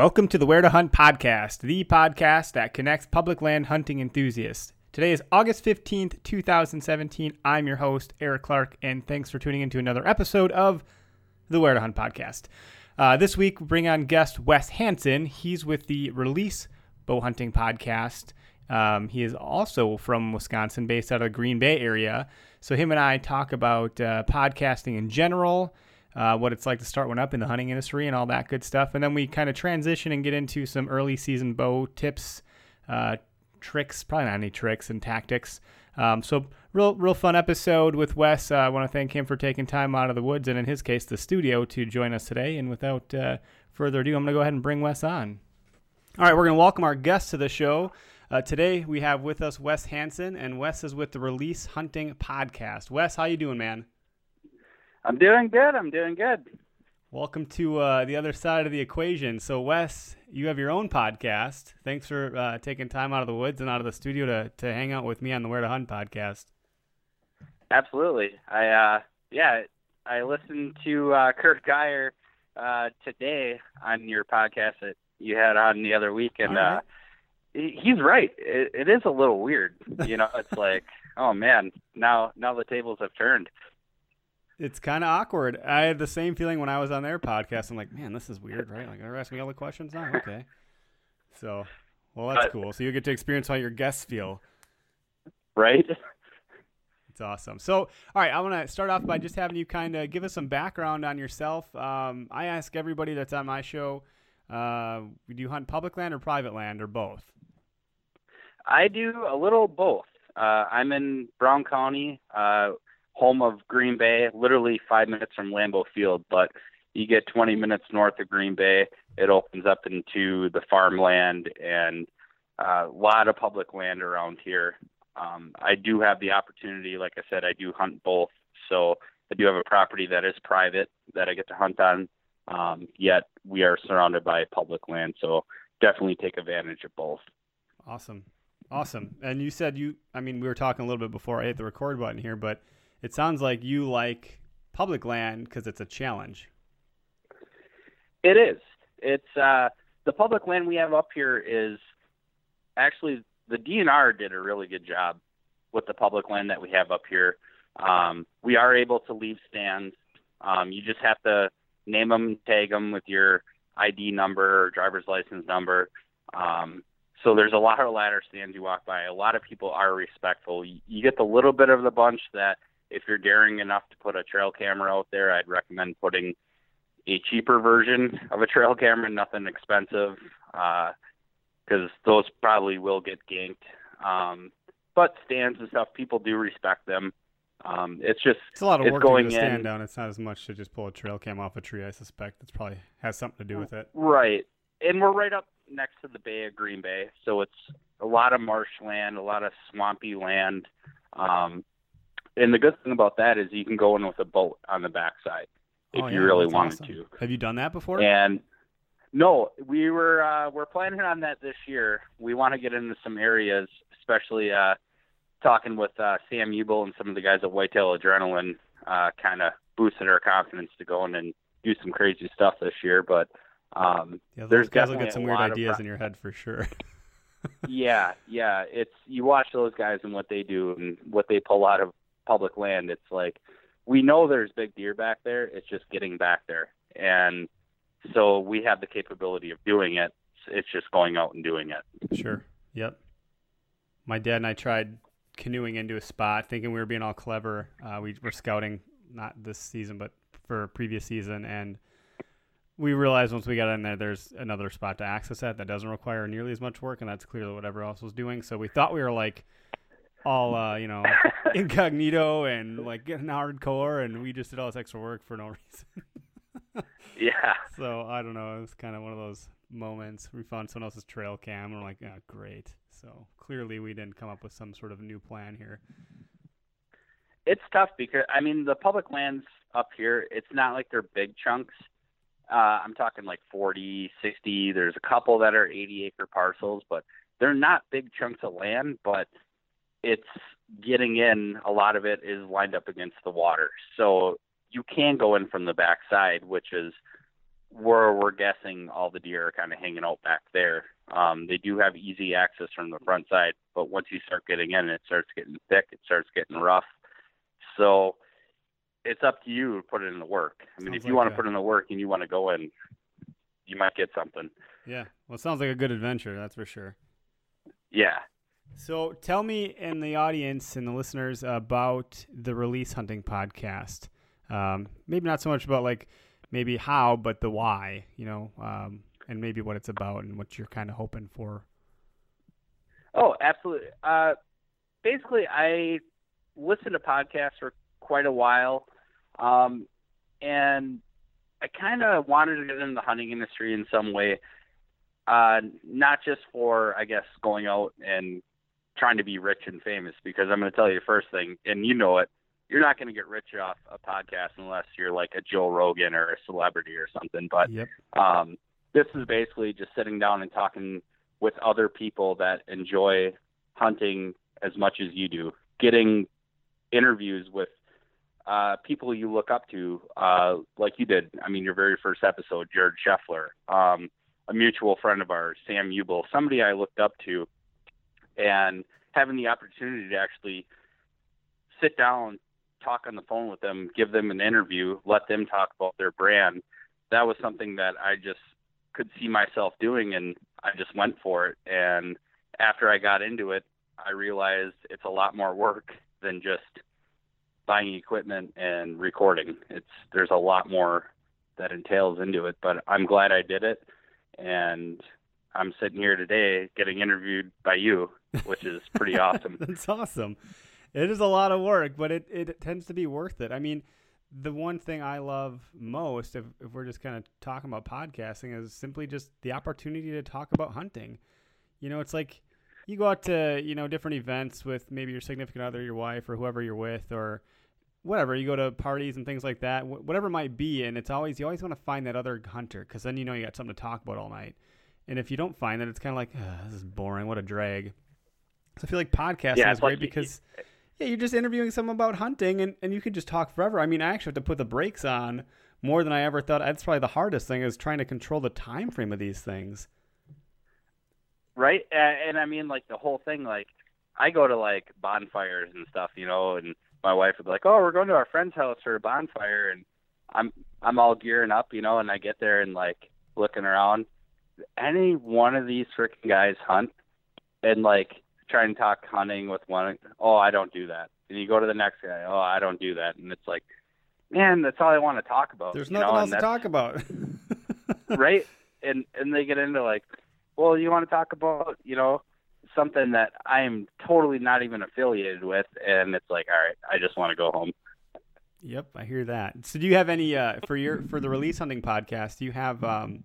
Welcome to the Where to Hunt podcast, the podcast that connects public land hunting enthusiasts. Today is August 15th, 2017. I'm your host, Eric Clark, and thanks for tuning into another episode of the Where to Hunt podcast. Uh, this week, we bring on guest Wes Hanson. He's with the Release Bow Hunting podcast. Um, he is also from Wisconsin, based out of the Green Bay area. So, him and I talk about uh, podcasting in general uh, what it's like to start one up in the hunting industry and all that good stuff. And then we kind of transition and get into some early season bow tips, uh, tricks, probably not any tricks and tactics. Um, so real, real fun episode with Wes. Uh, I want to thank him for taking time out of the woods and in his case, the studio to join us today. And without uh, further ado, I'm going to go ahead and bring Wes on. All right, we're going to welcome our guest to the show. Uh, today we have with us Wes Hanson, and Wes is with the Release Hunting Podcast. Wes, how you doing, man? I'm doing good. I'm doing good. Welcome to uh, the other side of the equation. So, Wes, you have your own podcast. Thanks for uh, taking time out of the woods and out of the studio to, to hang out with me on the Where to Hunt podcast. Absolutely. I uh, yeah, I listened to uh, Kurt Geyer uh, today on your podcast that you had on the other week, and right. uh, he's right. It, it is a little weird. You know, it's like, oh man, now now the tables have turned it's kind of awkward. I had the same feeling when I was on their podcast. I'm like, man, this is weird, right? Like they're asking me all the questions now. Okay, so well, that's cool. So you get to experience how your guests feel, right? It's awesome. So, all right, I want to start off by just having you kind of give us some background on yourself. Um, I ask everybody that's on my show, uh, do you hunt public land or private land or both? I do a little both. Uh, I'm in Brown County. Uh, home of Green Bay, literally five minutes from Lambeau Field. But you get 20 minutes north of Green Bay, it opens up into the farmland and uh, a lot of public land around here. Um, I do have the opportunity, like I said, I do hunt both. So I do have a property that is private that I get to hunt on. Um, yet we are surrounded by public land, so definitely take advantage of both. Awesome, awesome. And you said you, I mean, we were talking a little bit before I hit the record button here, but it sounds like you like public land because it's a challenge. It is. It's uh, the public land we have up here is actually the DNR did a really good job with the public land that we have up here. Um, we are able to leave stands. Um, you just have to name them, tag them with your ID number or driver's license number. Um, so there's a lot of ladder stands you walk by. A lot of people are respectful. You, you get the little bit of the bunch that if you're daring enough to put a trail camera out there, I'd recommend putting a cheaper version of a trail camera, nothing expensive, because uh, those probably will get ganked. Um, but stands and stuff, people do respect them. Um, it's just it's a lot of work going to stand in, down. It's not as much to just pull a trail cam off a tree. I suspect it's probably has something to do with it. Right, and we're right up next to the Bay of Green Bay, so it's a lot of marshland, a lot of swampy land. Um, and the good thing about that is you can go in with a boat on the backside if oh, yeah, you really wanted awesome. to. Have you done that before? And no, we were uh, we're planning on that this year. We want to get into some areas, especially uh, talking with uh, Sam Ubel and some of the guys at Whitetail Adrenaline, uh, kind of boosted our confidence to go in and do some crazy stuff this year. But um, yeah, there's guys definitely will get some weird ideas in your head for sure. yeah, yeah. It's you watch those guys and what they do and what they pull out of public land. It's like we know there's big deer back there. It's just getting back there, and so we have the capability of doing it. It's just going out and doing it. Sure. Yep. My dad and I tried canoeing into a spot, thinking we were being all clever. Uh, we were scouting not this season, but for previous season, and we realized once we got in there, there's another spot to access that that doesn't require nearly as much work, and that's clearly what everyone else was doing. So we thought we were like all uh, you know incognito and like getting hardcore, and we just did all this extra work for no reason. yeah. So I don't know. It was kind of one of those moments. We found someone else's trail cam, and we're like, "Yeah, great." So clearly, we didn't come up with some sort of new plan here. It's tough because I mean the public lands up here. It's not like they're big chunks. Uh, I'm talking like 40, 60. There's a couple that are 80 acre parcels, but they're not big chunks of land. But it's getting in. A lot of it is lined up against the water, so you can go in from the back side, which is where we're guessing all the deer are kind of hanging out back there. Um, they do have easy access from the front side, but once you start getting in, it starts getting thick. It starts getting rough. So it's up to you to put in the work. I mean, Sounds if you like want a- to put in the work and you want to go in, you might get something. Yeah. Well, it sounds like a good adventure. That's for sure. Yeah. So tell me and the audience and the listeners about the Release Hunting podcast. Um, maybe not so much about like maybe how, but the why, you know, um, and maybe what it's about and what you're kind of hoping for. Oh, absolutely. Uh, basically, I listened to podcasts for quite a while, um, and I kind of wanted to get into the hunting industry in some way, uh, not just for, I guess, going out and trying to be rich and famous. Because I'm going to tell you the first thing, and you know it, you're not going to get rich off a podcast unless you're like a Joe Rogan or a celebrity or something. But Yep. um, this is basically just sitting down and talking with other people that enjoy hunting as much as you do, getting interviews with uh, people you look up to, uh, like you did. I mean, your very first episode, Jared Scheffler, um, a mutual friend of ours, Sam Ubel, somebody I looked up to, and having the opportunity to actually sit down, talk on the phone with them, give them an interview, let them talk about their brand. That was something that I just could see myself doing, and I just went for it. And after I got into it, I realized it's a lot more work than just buying equipment and recording. It's there's a lot more that entails into it, but I'm glad I did it, and I'm sitting here today getting interviewed by you, which is pretty awesome. That's awesome. It is a lot of work, but it, it tends to be worth it. I mean, the one thing I love most, if, if we're just kind of talking about podcasting, is simply just the opportunity to talk about hunting. You know, it's like you go out to, you know, different events with maybe your significant other, your wife, or whoever you're with, or whatever. You go to parties and things like that, wh- whatever it might be. And it's always, you always want to find that other hunter because then you know you got something to talk about all night. And if you don't find that, it's kind of like, "Ugh, this is boring. What a drag. So I feel like podcasting Yeah, is it's like great you- because yeah, you're just interviewing someone about hunting and, and you can just talk forever. I mean, I actually have to put the brakes on more than I ever thought. That's probably the hardest thing is trying to control the time frame of these things. right and, and i mean like the whole thing like i go to like bonfires and stuff you know and my wife would be like oh we're going to our friend's house for a bonfire and i'm i'm all gearing up you know and i get there and like looking around any one of these freaking guys hunt and like try and talk hunting with one oh i don't do that and you go to the next guy oh i don't do that and it's like man that's all i want to talk about There's nothing know, else to talk about. right? And and they get into like, well, you want to talk about, you know, something that I am totally not even affiliated with, and it's like, all right, I just want to go home. Yep, I hear that. So do you have any uh, for your for the release hunting podcast? Do you have um,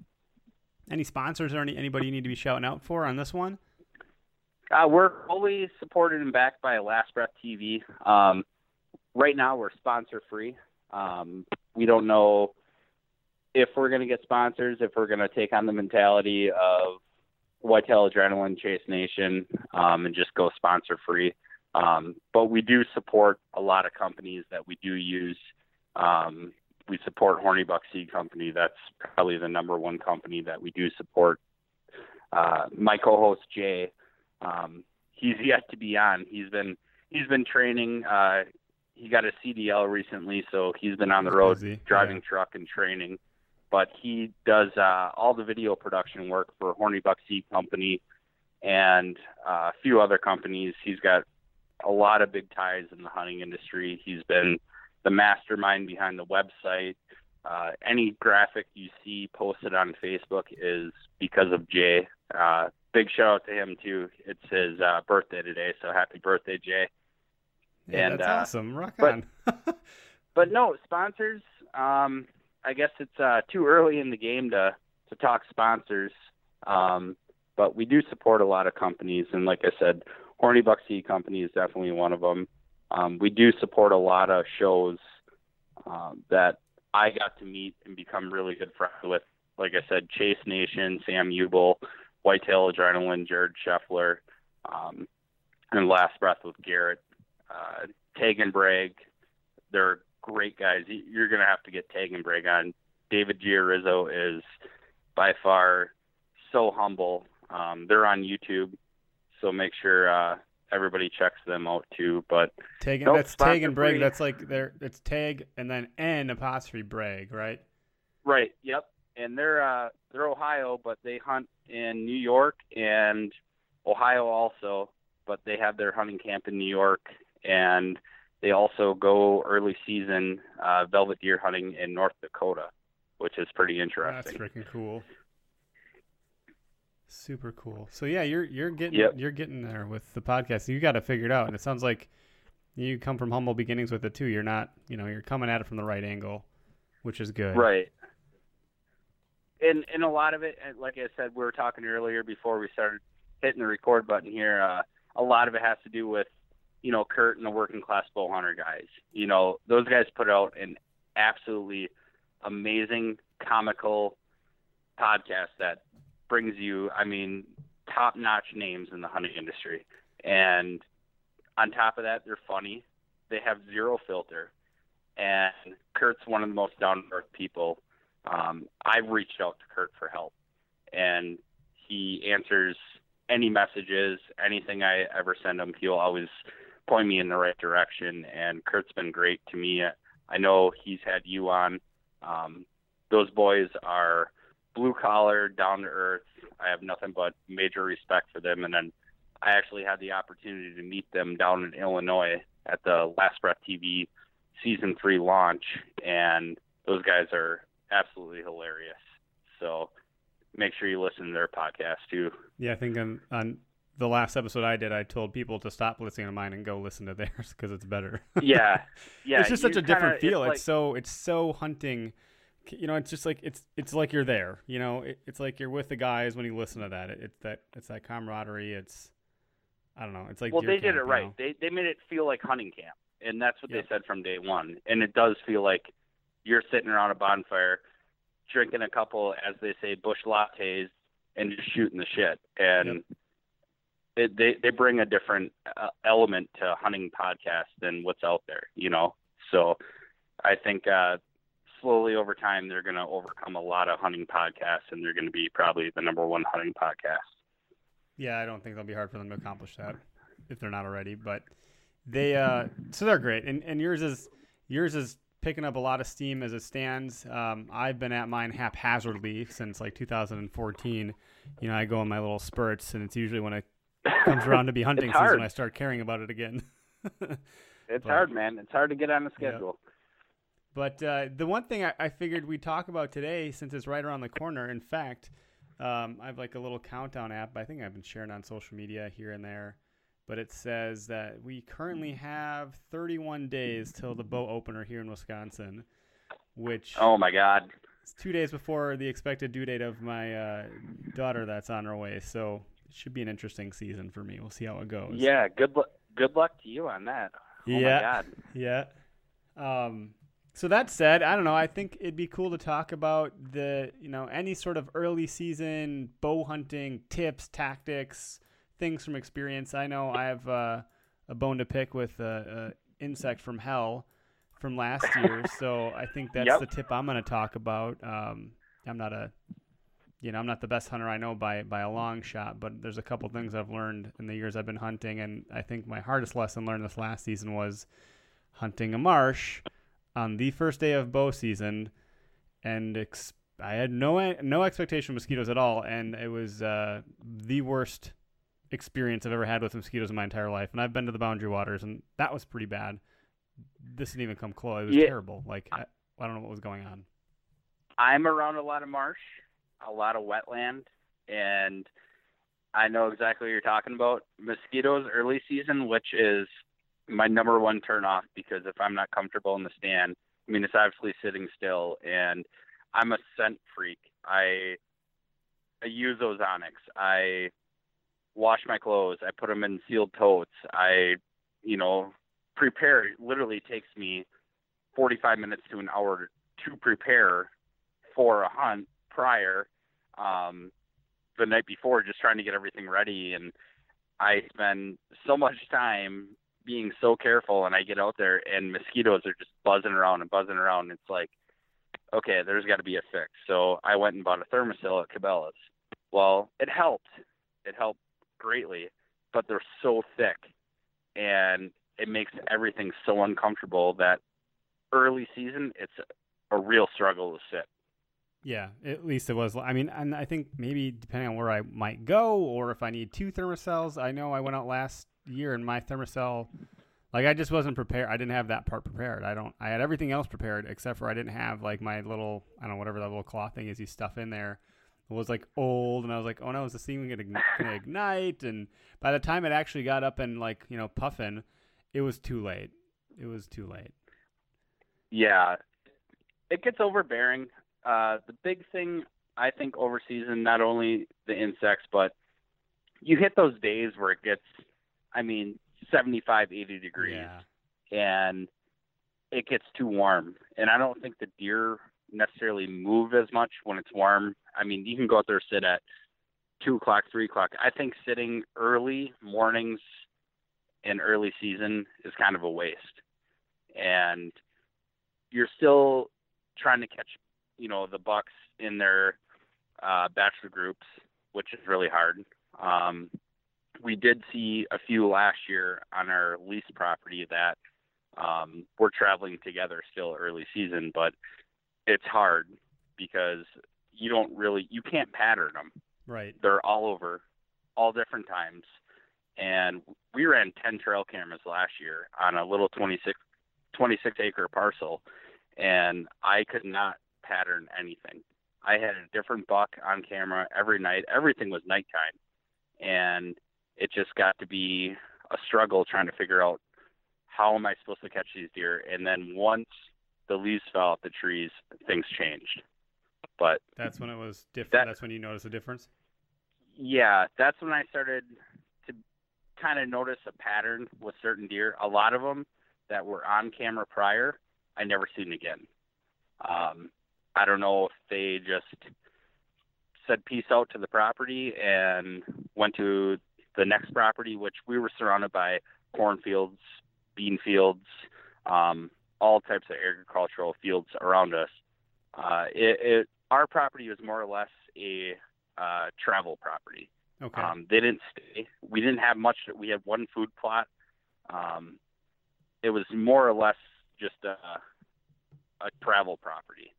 any sponsors or any, anybody you need to be shouting out for on this one? Uh, we're fully supported and backed by Last Breath TV. Um, right now, we're sponsor free. Um, we don't know if we're going to get sponsors, if we're going to take on the mentality of Whitetail Adrenaline, Chase Nation, um, and just go sponsor free. Um, but we do support a lot of companies that we do use. Um, we support Horny Buck Seed Company. That's probably the number one company that we do support. Uh, my co-host Jay, um, he's yet to be on. He's been he's been training. Uh, he got a CDL recently, so he's been on the road busy. driving Yeah. truck and training. But he does uh, all the video production work for Horny Buck Seed Company and uh, a few other companies. He's got a lot of big ties in the hunting industry. He's been the mastermind behind the website. Uh, any graphic you see posted on Facebook is because of Jay. Uh, big shout out to him too. It's his uh, birthday today, so happy birthday, Jay. Yeah, And, that's uh, awesome. Rock but- on. But no sponsors. Um, I guess it's uh, too early in the game to to talk sponsors. Um, but we do support a lot of companies, and like I said, Horny Buck Seed Company is definitely one of them. Um, we do support a lot of shows um, that I got to meet and become really good friends with. Like I said, Chase Nation, Sam Ubel, Whitetail Adrenaline, Jared Scheffler, um, and Last Breath with Garrett, uh, Tag Bragg. They're great guys. You- You're going to have to get Tag and Bragg on. David Giarizzo is by far so humble. Um, they're on YouTube, so make sure uh, everybody checks them out too. But Tag Nope, that's tag and brag. That's like there. It's tag and then n apostrophe brag, right? Right. Yep. And they're uh, they're Ohio, but they hunt in New York and Ohio also. But they have their hunting camp in New York, and they also go early season uh, velvet deer hunting in North Dakota, which is pretty interesting. That's freaking cool. Super cool. So yeah, you're you're getting Yep. you're getting there with the podcast. You got to figure it out, and it sounds like you come from humble beginnings with it too. You're not, you know, you're coming at it from the right angle, which is good. Right. And and a lot of it, like I said, we were talking earlier before we started hitting the record button here. Uh, a lot of it has to do with, you know, Kurt and the working class bow hunter guys. You know, those guys put out an absolutely amazing comical podcast that brings you, I mean, top notch names in the hunting industry. And on top of that, they're funny. They have zero filter. And Kurt's one of the most down to earth people. Um, I've reached out to Kurt for help, and he answers any messages, anything I ever send him. He'll always point me in the right direction. And Kurt's been great to me. I know he's had you on. Um, those boys are blue collar, down to earth. I have nothing but major respect for them. And then I actually had the opportunity to meet them down in Illinois at the Last Breath TV season three launch, and those guys are absolutely hilarious. So make sure you listen to their podcast too. Yeah, I think on, on the last episode I did, I told people to stop listening to mine and go listen to theirs because it's better. Yeah, yeah. it's just such a different kinda- feel. It's, like- so it's so hunting. You know, it's just like it's it's like you're there. You know, it, it's like you're with the guys when you listen to that. It, it's that it's that camaraderie. It's I don't know. It's like well, they did camp, it you right. know? They they made it feel like hunting camp, and that's what Yep. they said from day one. And it does feel like you're sitting around a bonfire, drinking a couple, as they say, bush lattes, and just shooting the shit. And it, they they bring a different uh, element to hunting podcast than what's out there, you know. So I think uh, slowly over time they're going to overcome a lot of hunting podcasts, and they're going to be probably the number one hunting podcast. Yeah, I don't think it'll be hard for them to accomplish that if they're not already. But they uh so they're great. And and yours is yours is picking up a lot of steam as it stands. Um, I've been at mine haphazardly since like 2014. You know, I go in my little spurts, and it's usually when it comes around to be hunting season. I start caring about it again. It's But- hard, man. It's hard to get on the Yeah. But uh, the one thing I, I figured we'd talk about today, since it's right around the corner, in fact, um, I have like a little countdown app. I think I've been sharing on social media here and there. But it says that we currently have 31 days till the bow opener here in Wisconsin, which Oh my God. it's two days before the expected due date of my uh, daughter that's on her way. So it should be an interesting season for me. We'll see how it goes. Yeah. Good luck. Good luck to you on that. Oh Yeah. my God. Yeah. Um, so that said, I don't know. I think it'd be cool to talk about the, you know, any sort of early season bow hunting tips, tactics, things from experience. I know I have uh, a bone to pick with uh, uh, insect from hell from last year, so I think that's Yep. the tip I'm going to talk about. Um, I'm not a, you know, I'm not the best hunter I know by by a long shot, but there's a couple things I've learned in the years I've been hunting, and I think my hardest lesson learned this last season was hunting a marsh on the first day of bow season, and ex- I had no no expectation of mosquitoes at all, and it was uh, the worst experience I've ever had with mosquitoes in my entire life. And I've been to the Boundary Waters, and that was pretty bad. This didn't even come close. It was Yeah. terrible. Like I, I don't know what was going on. I'm around a lot of marsh, a lot of wetland, and I know exactly what you're talking about. Mosquitoes early season, which is my number one turn off because if I'm not comfortable in the stand, I mean it's obviously sitting still and I'm a scent freak. I I use ozonics. I wash my clothes. I put them in sealed totes. I, you know, prepare. It literally takes me 45 minutes to an hour to prepare for a hunt prior um, the night before, just trying to get everything ready. And I spend so much time being so careful, and I get out there, and mosquitoes are just buzzing around and buzzing around. It's like, okay, there's got to be a fix. So I went and bought a Thermacell at Cabela's. Well, it helped. It helped greatly, but they're so thick, and it makes everything so uncomfortable that early season it's a real struggle to sit. Yeah, at least it was. I mean, and I think maybe depending on where I might go or if I need two Thermacells. I know I went out last year and my Thermacell, like I just wasn't prepared. I didn't have that part prepared. I don't. I had everything else prepared except for I didn't have like my little I don't know whatever that little cloth thing is you stuff in there. It was like old, and I was like, oh no, is this thing gonna, gonna ignite? And by the time it actually got up and like you know puffing, it was too late. It was too late. Yeah, it gets overbearing. Uh, the big thing I think over season, not only the insects, but you hit those days where it gets, I mean, 75, 80 degrees, Yeah. and it gets too warm. And I don't think the deer necessarily move as much when it's warm. I mean, you can go out there sit at two o'clock, three o'clock. I think sitting early mornings in early season is kind of a waste. And you're still trying to catch, you know, the bucks in their uh, bachelor groups, which is really hard. Um, we did see a few last year on our lease property that um, we're traveling together still early season, but it's hard because you don't really you can't pattern them. Right. They're all over, all different times, and we ran 10 trail cameras last year on a little 26 26 acre parcel, and I could not pattern anything. I had a different buck on camera every night. Everything was nighttime, and it just got to be a struggle trying to figure out how am I supposed to catch these deer. And then once the leaves fell off the trees, things changed. But That's when it was different. That- That's when you noticed a difference. yeah, that's when I started to kind of notice a pattern with certain deer. A lot of them that were on camera prior, I never seen again. Um, I don't know if they just said peace out to the property and went to the next property, which we were surrounded by cornfields, bean fields, um, all types of agricultural fields around us. Uh, it, it, our property was more or less a uh, travel property. Okay. Um, they didn't stay. We didn't have much. We had one food plot. Um, it was more or less just a, a travel property.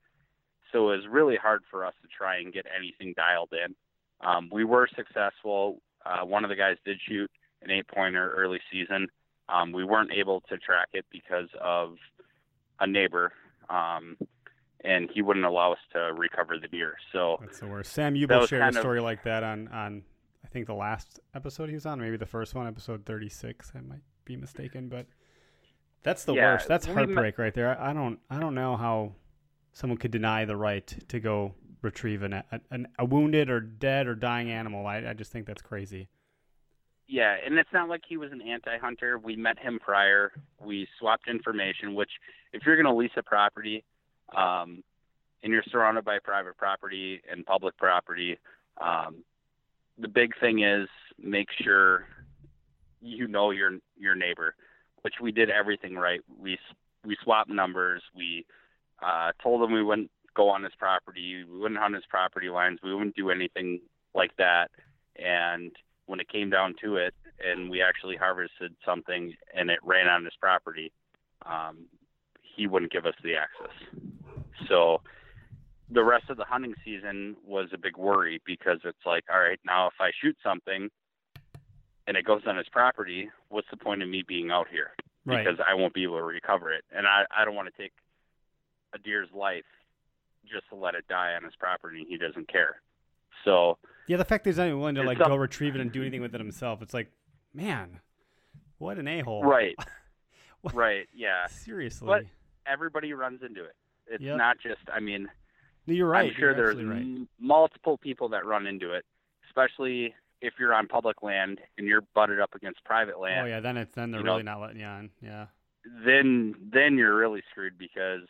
So it was really hard for us to try and get anything dialed in. Um, we were successful. Uh, one of the guys did shoot an eight pointer early season. Um, we weren't able to track it because of a neighbor, um, and he wouldn't allow us to recover the deer. So That's the worst. Sam Ubel shared kind a story like that on on I think the last episode he was on, maybe the first one, episode thirty six. I might be mistaken, but that's the Yeah, worst. That's heartbreak right there. I, I don't I don't know how someone could deny the right to go retrieve an, a, an, a wounded or dead or dying animal. I, I just think that's crazy. Yeah, and it's not like he was an anti-hunter. We met him prior. We swapped information. Which, if you're going to lease a property, um, and you're surrounded by private property and public property, um, the big thing is make sure you know your your neighbor. Which we did everything right. We we swapped numbers. We uh, told him we wouldn't go on his property. We wouldn't hunt his property lines. We wouldn't do anything like that. And when it came down to it, and we actually harvested something and it ran on his property, um, he wouldn't give us the access. So the rest of the hunting season was a big worry because it's like, all right, now if I shoot something and it goes on his property, what's the point of me being out here? Right. Because I won't be able to recover it, and I I don't want to take a deer's life just to let it die on his property. He doesn't care. So Yeah, the fact that he's not even willing to like up- go retrieve it and do anything with it himself, it's like, man, what an a hole. right, right, yeah. Seriously. But- Everybody runs into it. It's Yep. not just. I mean, you're right. I'm sure you're there's right. m- multiple people that run into it, especially if you're on public land and you're butted up against private land. Oh yeah, then it's then they're you know- really not letting you on. Yeah. Then then you're really screwed because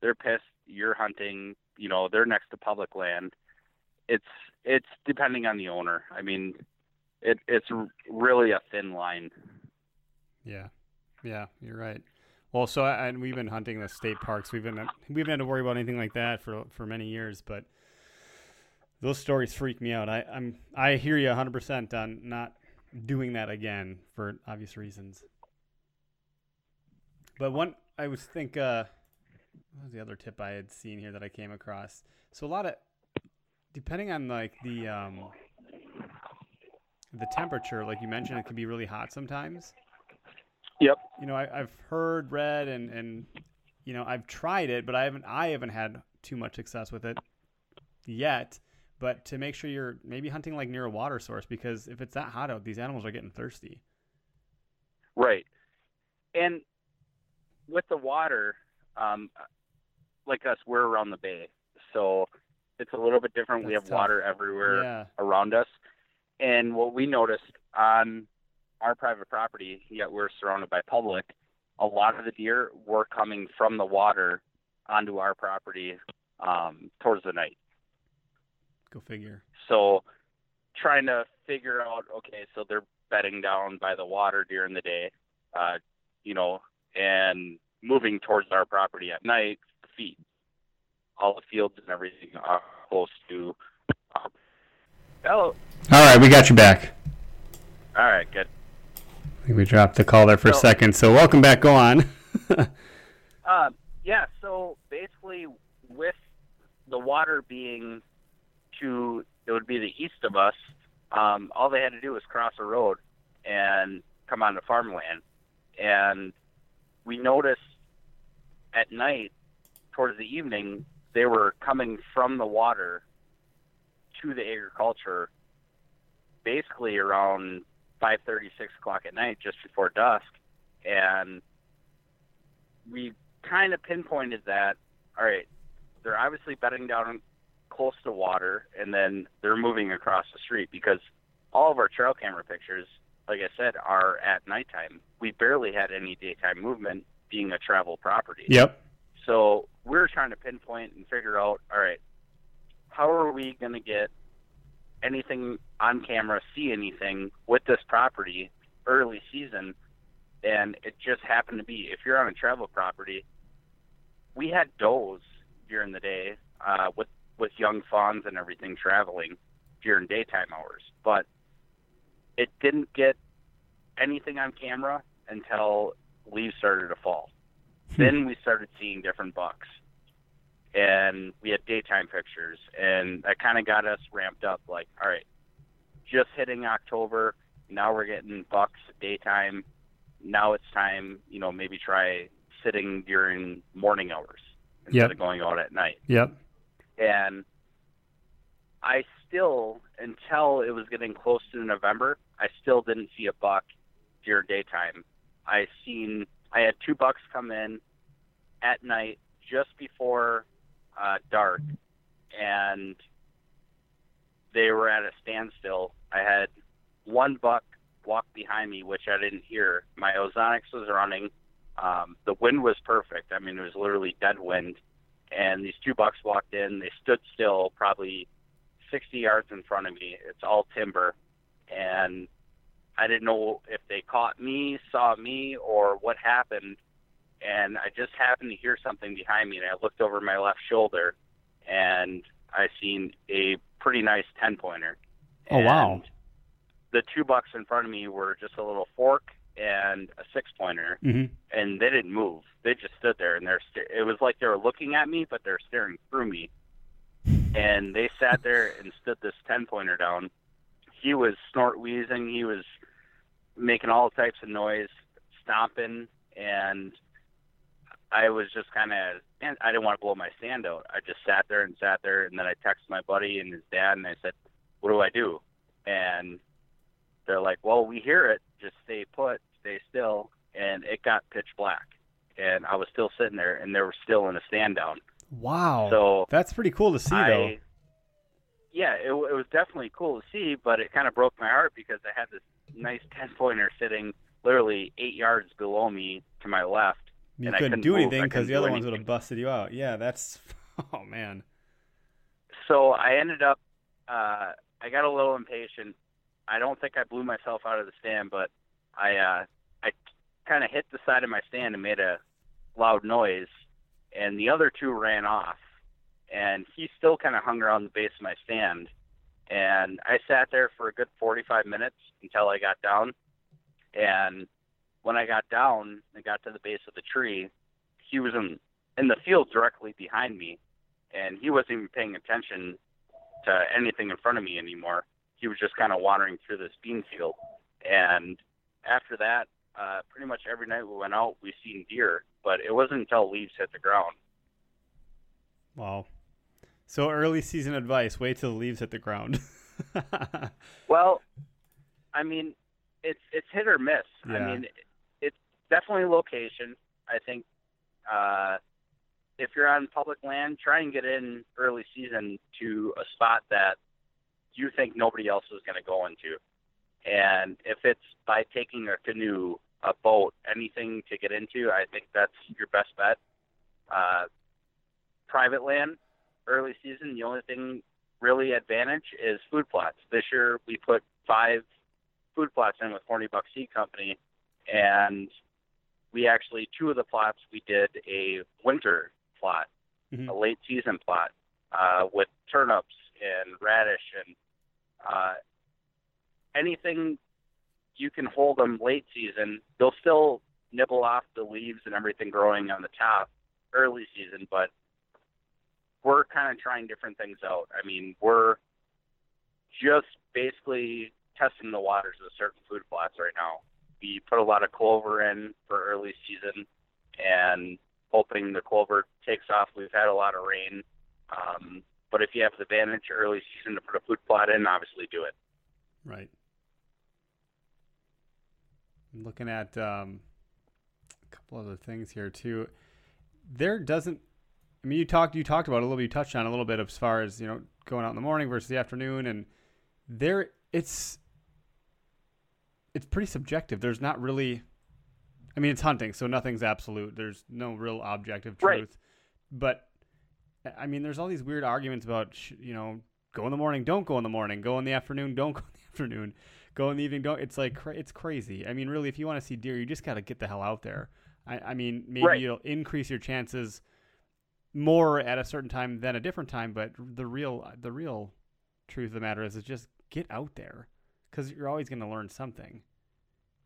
they're pissed. You're hunting. You know they're next to public land. It's it's depending on the owner. I mean, it it's really a thin line. Yeah, yeah, you're right. Well, so I- and we've been hunting the state parks. We've been we haven't had to worry about anything like that for for many years, but those stories freak me out. I, I'm I hear you 100 percent on not doing that again for obvious reasons. But one, I was think, uh, what was the other tip I had seen here that I came across? So a lot of, depending on like the um, the temperature, like you mentioned, it can be really hot sometimes Yep. you know, I, I've heard, read, and and you know, I've tried it, but I haven't I haven't had too much success with it yet. But to make sure you're maybe hunting like near a water source because if it's that hot out, these animals are getting thirsty. Right. And with the water, um, like us, we're around the bay, so it's a little bit different. we have tough. water everywhere Yeah, around us, and what we noticed on our private property, yet we're surrounded by public, a lot of the deer were coming from the water onto our property um, towards the night. go figure. So trying to figure out, okay, so they're bedding down by the water during the day, uh, you know, and moving towards our property at night, feet. All the fields and everything are close to. Uh, oh, All right, we got you back. all right, good. I think we dropped the call there for a second. So welcome back. Go on. Uh, yeah, so basically, with the water being to, it would be the east of us, um, all they had to do was cross a road and come onto farmland. And we noticed at night, towards the evening, they were coming from the water to the agriculture basically around 5.30, 6 o'clock at night, just before dusk. And we kind of pinpointed that, all right, they're obviously bedding down close to water, and then they're moving across the street because all of our trail camera pictures, like I said, are at nighttime. We barely had any daytime movement being a travel property. yep. So we're trying to pinpoint and figure out, all right, how are we going to get anything on camera, see anything with this property early season? And it just happened to be, if you're on a travel property, we had does during the day uh, with with young fawns and everything traveling during daytime hours, but it didn't get anything on camera until leaves started to fall Hmm. then we started seeing different bucks and we had daytime pictures and that kind of got us ramped up like all right just hitting october now we're getting bucks daytime now it's time you know maybe try sitting during morning hours instead Yep. of going out at night Yep. and I still, until it was getting close to November, I still didn't see a buck during daytime. I seen, I had two bucks come in at night just before uh, dark, and they were at a standstill. I had one buck walk behind me, which I didn't hear. My ozonics was running. Um, the wind was perfect. I mean, it was literally dead wind and these two bucks walked in. They stood still, probably 60 yards in front of me. It's all timber, and I didn't know if they caught me, saw me, or what happened. And I just happened to hear something behind me, and I looked over my left shoulder, and I seen a pretty nice 10 pointer. Oh, wow. The two bucks in front of me were just a little fork and a six pointer, Mm-hmm. and they didn't move. They just stood there, and they're. St- it was like they were looking at me, but they're staring through me. And they sat there and stood this ten pointer down. He was snort wheezing. He was making all types of noise, stomping, and I was just kind of. And I didn't want to blow my stand out. I just sat there and sat there, and then I texted my buddy and his dad, and I said, "What do I do?" And they're like, "Well, we hear it. Just stay put, stay still." And it got pitch black, and I was still sitting there, and they were still in a stand down. Wow. So that's pretty cool to see, though. Yeah, it, it was definitely cool to see, but it kind of broke my heart because I had this nice ten pointer sitting literally eight yards below me to my left. You and couldn't couldn't do move. anything because the other ones would have busted you out. Yeah, that's. Oh man. So I ended up, uh, I got a little impatient. I don't think I blew myself out of the stand, but I, uh, I kind of hit the side of my stand and made a loud noise, and the other two ran off, and he still kind of hung around the base of my stand, and I sat there for a good 45 minutes until I got down, and when I got down and got to the base of the tree, he was in in the field directly behind me, and he wasn't even paying attention to anything in front of me anymore. He was just kind of wandering through this bean field. And after that, uh, pretty much every night we went out, we seen deer, but it wasn't until leaves hit the ground. Wow. So early season advice: wait till the leaves hit the ground. Well, I mean, it's it's hit or miss. Yeah. I mean, it's definitely location. I think uh, if you're on public land, try and get in early season to a spot that you think nobody else is going to go into. And if it's by taking a canoe, a boat, anything to get into, I think that's your best bet. Uh, private land, early season, the only thing really advantage is food plots. This year we put five food plots in with Horny Buck Seed Company, and we actually two of the plots we did a winter plot, Mhm. a late season plot uh, with turnips and radish and uh, anything you can hold them late season. They'll still nibble off the leaves and everything growing on the top early season, but we're kind of trying different things out. I mean, we're just basically testing the waters of certain food plots right now. We put a lot of clover in for early season and hoping the clover takes off. We've had a lot of rain. Um, but if you have the advantage early season to put a food plot in, obviously do it. Right. I'm looking at um, a couple other things here too. There doesn't. I mean, you talked. You talked about a little. bit, You touched on a little bit as far as you know going out in the morning versus the afternoon, and there it's it's pretty subjective. There's not really. I mean, it's hunting, so nothing's absolute. There's no real objective truth. Right. But I mean, there's all these weird arguments about you know go in the morning, don't go in the morning, go in the afternoon, don't go in the afternoon, go in the evening, don't. It's like it's crazy. I mean, really, if you want to see deer, you just got to get the hell out there. I, I mean, maybe Right. it'll increase your chances more at a certain time than a different time, but the real the real truth of the matter is, is just get out there because you're always going to learn something.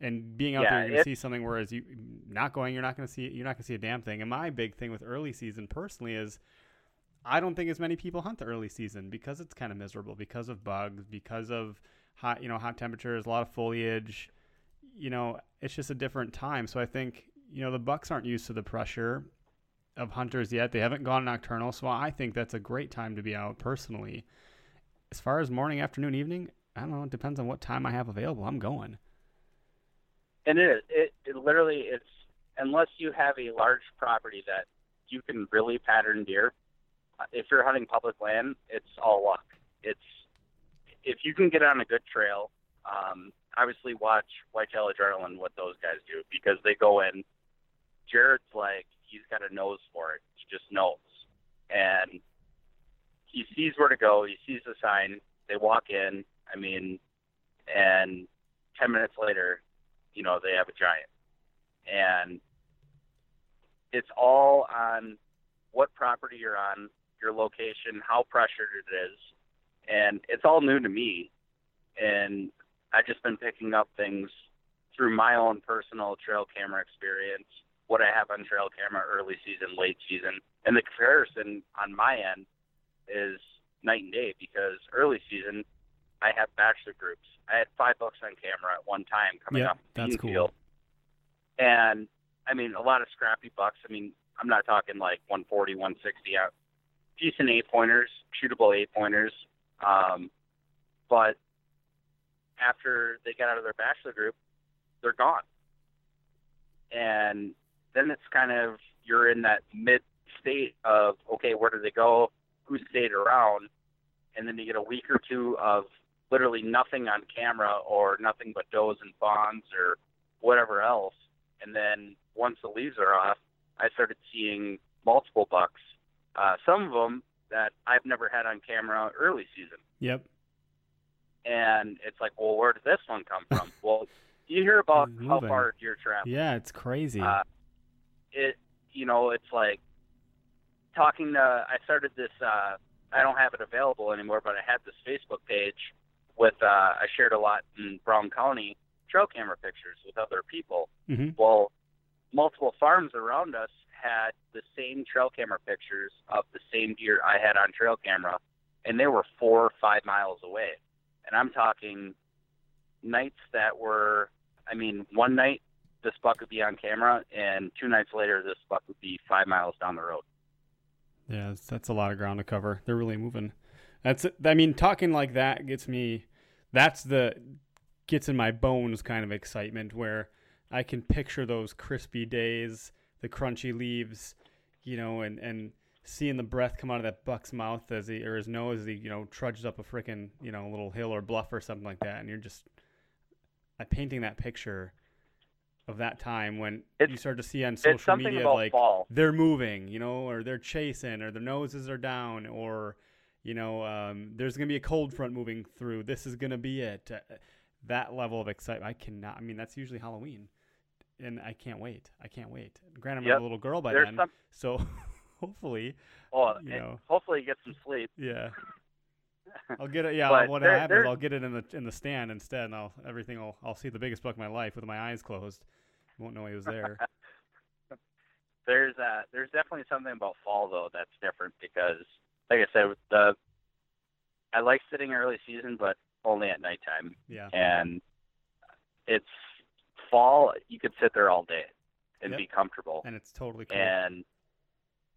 And being out Yeah, there, you're going to see something. Whereas you not going, you're not going to see you're not going to see a damn thing. And my big thing with early season, personally, is I don't think as many people hunt the early season because it's kind of miserable because of bugs, because of hot, you know, hot temperatures, a lot of foliage. You know, it's just a different time. So I think you know the bucks aren't used to the pressure of hunters yet. They haven't gone nocturnal, so I think that's a great time to be out personally. As far as morning, afternoon, evening, I don't know. It depends on what time I have available. I'm going. And it. It, it literally it's unless you have a large property that you can really pattern deer. uh, If you're hunting public land, it's all luck. It's if you can get on a good trail. Um, obviously, watch Whitetail Adrenaline what those guys do because they go in. Jared's like he's got a nose for it. He just knows, and he sees where to go. He sees the sign. They walk in. I mean, and ten minutes later, you know they have a giant and it's all on what property you're on your location how pressured it is and it's all new to me and i've just been picking up things through my own personal trail camera experience, what I have on trail camera early season, late season, and the comparison on my end is night and day because early season I have bachelor groups. I had five bucks on camera at one time coming Yep, up the that's cool. field. And I mean a lot of scrappy bucks. I mean, I'm not talking like 140, 160 out. Decent eight pointers, shootable eight pointers. Um, but after they get out of their bachelor group, they're gone. And then it's kind of you're in that mid state of okay, where do they go? Who stayed around? And then you get a week or two of literally nothing on camera or nothing but does and fawns or whatever else. And then once the leaves are off, I started seeing multiple bucks. Uh, some of them that I've never had on camera early season Yep. and it's like, well, where did this one come from? well, you hear about how far deer travel. Yeah, it's crazy. Uh, it, you know, it's like talking to. I started this. Uh, I don't have it available anymore, but I had this Facebook page with. Uh, I shared a lot in Brown County trail camera pictures with other people. hmm Well, multiple farms around us had the same trail camera pictures of the same deer I had on trail camera, and they were four or five miles away. And I'm talking nights that were, I mean, one night this buck would be on camera, and two nights later this buck would be five miles down the road. Yeah, that's, that's a lot of ground to cover. They're really moving. That's I mean, talking like that gets me. That's the gets in my bones kind of excitement where I can picture those crispy days, the crunchy leaves, you know, and and seeing the breath come out of that buck's mouth as he or his nose as he you know trudges up a freaking you know little hill or bluff or something like that, and you're just I'm painting that picture of that time when It's- you start to see on social media like fall. they're moving, you know, or they're chasing, or their noses are down, or you know, um, there's gonna be a cold front moving through. This is gonna be it. Uh, that level of excitement, I cannot. I mean, that's usually Halloween, and I can't wait. I can't wait. Granted, I'm Yep. a little girl by There's then, some. so hopefully, Oh, you know. hopefully you get some sleep. yeah. I'll get it. Yeah, But what there- happens? I'll get it in the in the stand instead, and I'll everything. I'll I'll see the biggest buck of my life with my eyes closed. Won't know he was there. There's uh there's definitely something about fall though that's different because like I said the I like sitting early season but only at nighttime Yeah. and it's fall you could sit there all day and Yep. be comfortable And it's totally cool. and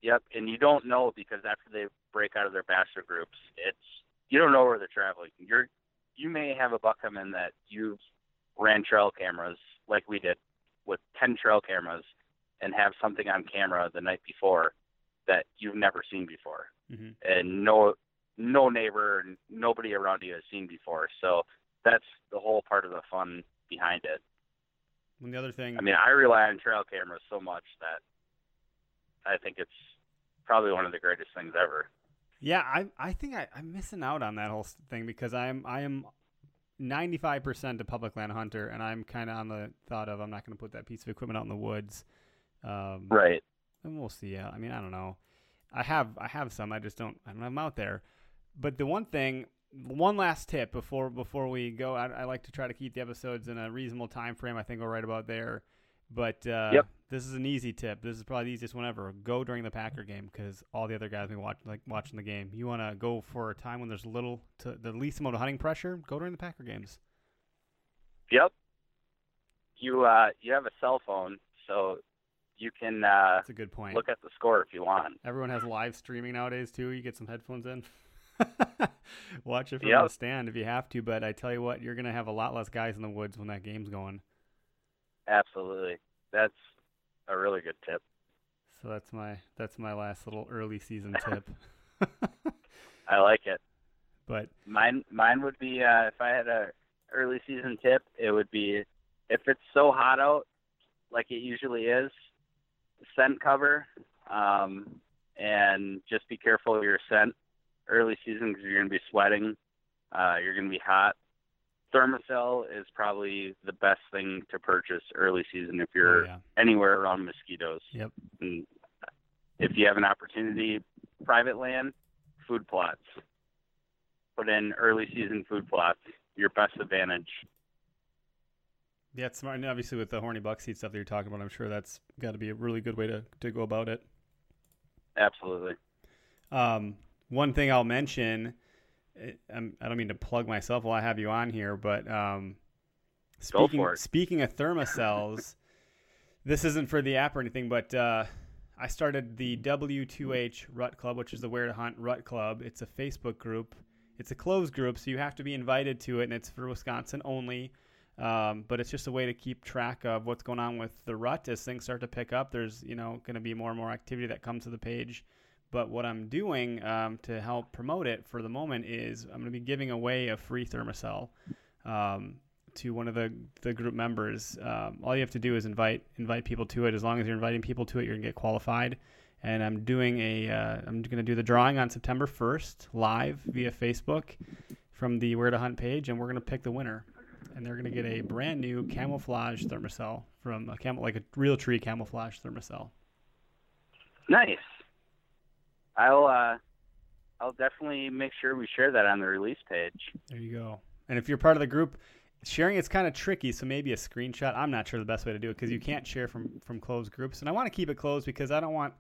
yep and you don't know because after they break out of their bachelor groups it's you don't know where they're traveling. You're you may have a buck come in that you've ran trail cameras like we did with 10 trail cameras and have something on camera the night before that you've never seen before. Hmm and no no neighbor nobody around you has seen before. So that's the whole part of the fun behind it. And the other thing, I mean, I rely on trail cameras so much that I think it's probably one of the greatest things ever. Yeah, I I think I, I'm missing out on that whole thing because I'm I am 95% a public land hunter, and I'm kind of on the thought of I'm not going to put that piece of equipment out in the woods. Um, Right. and we'll see. Yeah, I mean, I don't know. I have I have some. I just don't. I don't have them out there. But the one thing, one last tip before before we go, I, I like to try to keep the episodes in a reasonable time frame. I think we're right about there. But uh, Yep. this is an easy tip. This is probably the easiest one ever. Go during the Packer game because all the other guys will be watch, like watching the game. You want to go for a time when there's little to the least amount of hunting pressure. Go during the Packer games. Yep. You uh you have a cell phone, so you can uh That's a good point. look at the score if you want. Everyone has live streaming nowadays too. You get some headphones in. Watch it from Yep. the stand if you have to, but I tell you what, you're gonna have a lot less guys in the woods when that game's going. Absolutely. That's a really good tip. So that's my that's my last little early season tip. I like it. but Mine mine would be uh if I had a early season tip, it would be if it's so hot out like it usually is, scent cover um and just be careful of your scent early season because you're going to be sweating, uh you're going to be hot. Thermacell is probably the best thing to purchase early season if you're oh, yeah. anywhere around mosquitoes. Yep. And if you have an opportunity, private land, food plots. Put in early season food plots. Your best advantage. Yeah, it's smart. And obviously, with the horny buck seat stuff that you're talking about, I'm sure that's got to be a really good way to, to go about it. Absolutely. Um, one thing I'll mention, I'm, I do not mean to plug myself while I have you on here, but um, speaking speaking of Thermacells, this isn't for the app or anything, but uh, I started the W2H Rut Club, which is the Where to Hunt Rut Club. It's a Facebook group. It's a closed group, so you have to be invited to it, and it's for Wisconsin only. Um, but it's just a way to keep track of what's going on with the rut as things start to pick up. There's you know going to be more and more activity that comes to the page. But what I'm doing um, to help promote it for the moment is I'm going to be giving away a free Thermacell um, to one of the, the group members. Um, all you have to do is invite invite people to it. As long as you're inviting people to it, you're going to get qualified. And I'm doing a uh, I'm going to do the drawing on September 1st live via Facebook from the Where to Hunt page, and we're going to pick the winner and they're going to get a brand new camouflage Thermacell from a camel, like a real tree camouflage Thermacell. Nice. I'll uh, I'll definitely make sure we share that on the release page. There you go. And if you're part of the group, sharing it's kind of tricky. So maybe a screenshot. I'm not sure the best way to do it because you can't share from from closed groups, and I want to keep it closed because I don't want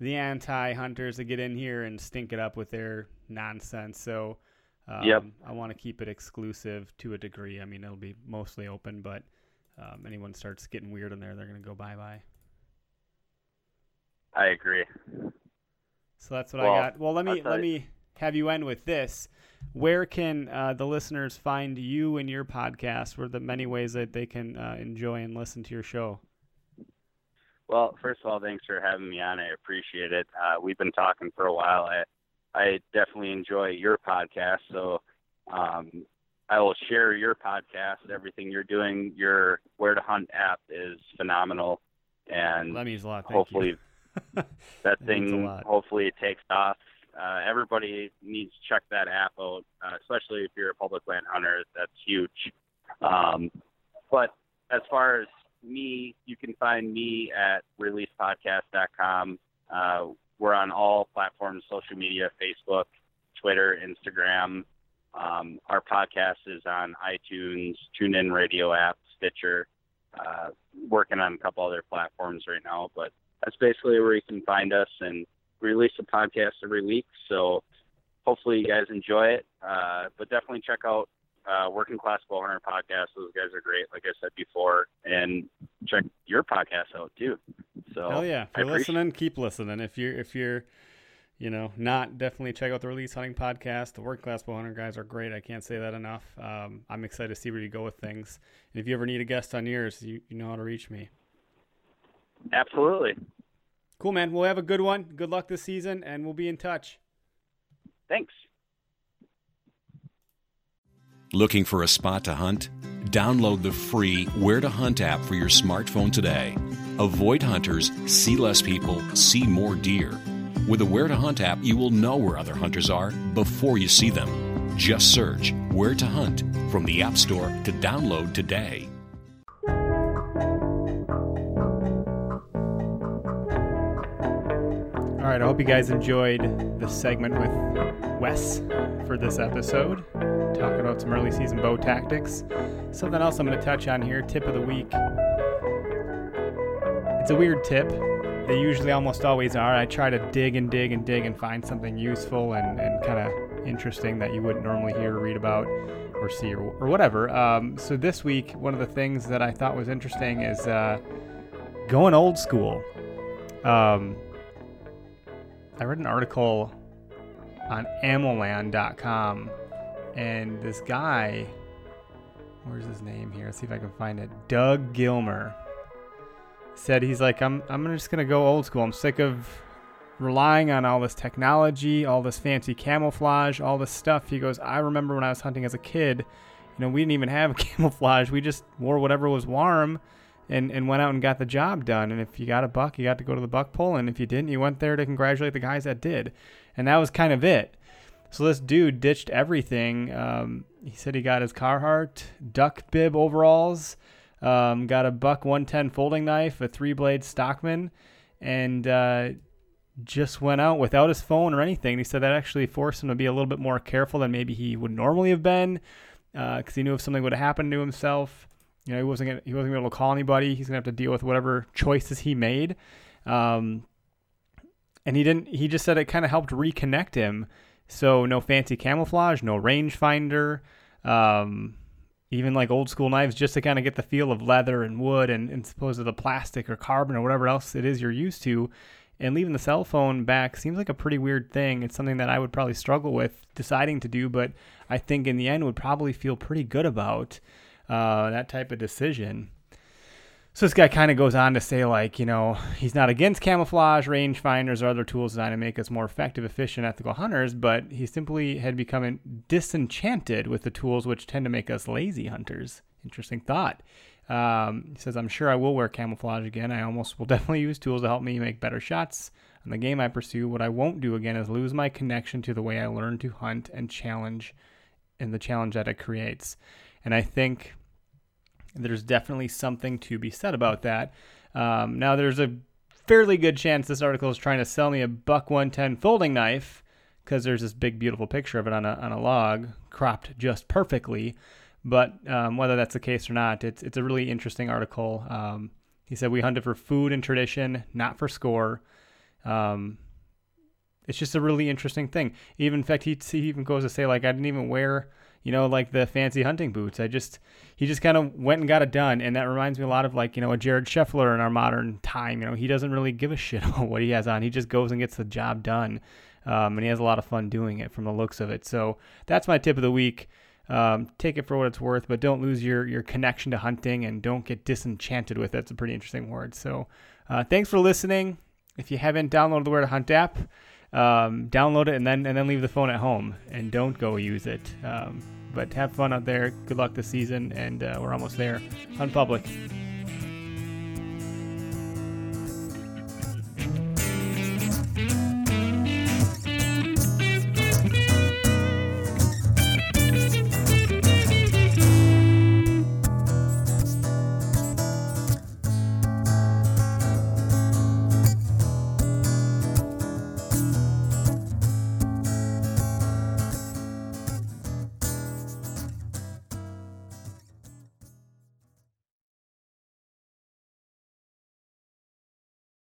the anti hunters to get in here and stink it up with their nonsense. So um, yep. I want to keep it exclusive to a degree. I mean, it'll be mostly open, but um, anyone starts getting weird in there, they're going to go bye bye. I agree. So that's what well, I got. Well, let me let me have you end with this. Where can uh, the listeners find you and your podcast? Where the many ways that they can uh, enjoy and listen to your show? Well, first of all, thanks for having me on. I appreciate it. Uh, we've been talking for a while. I I definitely enjoy your podcast. So um, I will share your podcast. Everything you're doing, your Where to Hunt app is phenomenal, and that means a lot. Thank hopefully, that, that thing hopefully it takes off. Uh, everybody needs to check that app out, uh, especially if you're a public land hunter. That's huge. Um, but as far as me, you can find me at releasepodcast.com. Uh, we're on all platforms, social media, Facebook, Twitter, Instagram. Um, our podcast is on iTunes, TuneIn Radio app, Stitcher. Uh, working on a couple other platforms right now, but that's basically where you can find us. And we release a podcast every week, so hopefully you guys enjoy it. Uh, but definitely check out uh, Working Class Bowhunter podcast. Those guys are great, like I said before, and check your podcast out too. So hell yeah, if you're listening, keep listening. If you're if you're you know not, definitely check out the Release Hunting podcast. The Working Class Bowhunter guys are great. I can't say that enough. Um, I'm excited to see where you go with things. And if you ever need a guest on yours, you, you know how to reach me. Absolutely. Cool, man. We'll have a good one. Good luck this season, and we'll be in touch. Thanks. Looking for a spot to hunt? Download the free Where to Hunt app for your smartphone today. Avoid hunters, see less people, see more deer. With the Where to Hunt app, you will know where other hunters are before you see them. Just search Where to Hunt from the App Store to download today. All right, I hope you guys enjoyed the segment with Wes for this episode talking about some early season bow tactics. Something else I'm going to touch on here tip of the week. It's a weird tip. They usually almost always are. I try to dig and dig and dig and find something useful and, and kind of interesting that you wouldn't normally hear or read about or see or, or whatever. Um, so this week, one of the things that I thought was interesting is uh, going old school. Um, I read an article on ammoland.com and this guy, where's his name here? Let's see if I can find it. Doug Gilmer said he's like, I'm, I'm just gonna go old school. I'm sick of relying on all this technology, all this fancy camouflage, all this stuff. He goes, I remember when I was hunting as a kid, you know, we didn't even have camouflage. We just wore whatever was warm and, and went out and got the job done. And if you got a buck, you got to go to the buck pull. And if you didn't, you went there to congratulate the guys that did. And that was kind of it. So this dude ditched everything. Um, he said he got his Carhartt duck bib overalls, um, got a buck 110 folding knife, a three blade Stockman, and uh, just went out without his phone or anything. he said that actually forced him to be a little bit more careful than maybe he would normally have been because uh, he knew if something would have happened to himself. You know, he wasn't gonna, he wasn't gonna be able to call anybody. He's gonna have to deal with whatever choices he made. Um, and he didn't. He just said it kind of helped reconnect him. So no fancy camouflage, no rangefinder, um, even like old school knives, just to kind of get the feel of leather and wood and, and suppose the plastic or carbon or whatever else it is you're used to. And leaving the cell phone back seems like a pretty weird thing. It's something that I would probably struggle with deciding to do, but I think in the end would probably feel pretty good about uh, that type of decision. So this guy kind of goes on to say, like, you know, he's not against camouflage, rangefinders, or other tools designed to make us more effective, efficient, ethical hunters, but he simply had become disenchanted with the tools which tend to make us lazy hunters. Interesting thought. Um, he says, I'm sure I will wear camouflage again. I almost will definitely use tools to help me make better shots on the game I pursue. What I won't do again is lose my connection to the way I learn to hunt and challenge and the challenge that it creates. And I think there's definitely something to be said about that. Um, now, there's a fairly good chance this article is trying to sell me a buck 110 folding knife because there's this big, beautiful picture of it on a, on a log cropped just perfectly. But um, whether that's the case or not, it's, it's a really interesting article. Um, he said, We hunted for food and tradition, not for score. Um, it's just a really interesting thing. Even in fact, he, he even goes to say, like, I didn't even wear you know, like the fancy hunting boots. I just he just kind of went and got it done, and that reminds me a lot of like you know a Jared Scheffler in our modern time. You know, he doesn't really give a shit about what he has on. He just goes and gets the job done, um, and he has a lot of fun doing it from the looks of it. So that's my tip of the week. Um, take it for what it's worth, but don't lose your your connection to hunting and don't get disenchanted with it. It's a pretty interesting word. So uh, thanks for listening. If you haven't downloaded the Where to Hunt app, um, download it and then and then leave the phone at home and don't go use it. Um, but have fun out there. Good luck this season, and uh, we're almost there. Hunt public.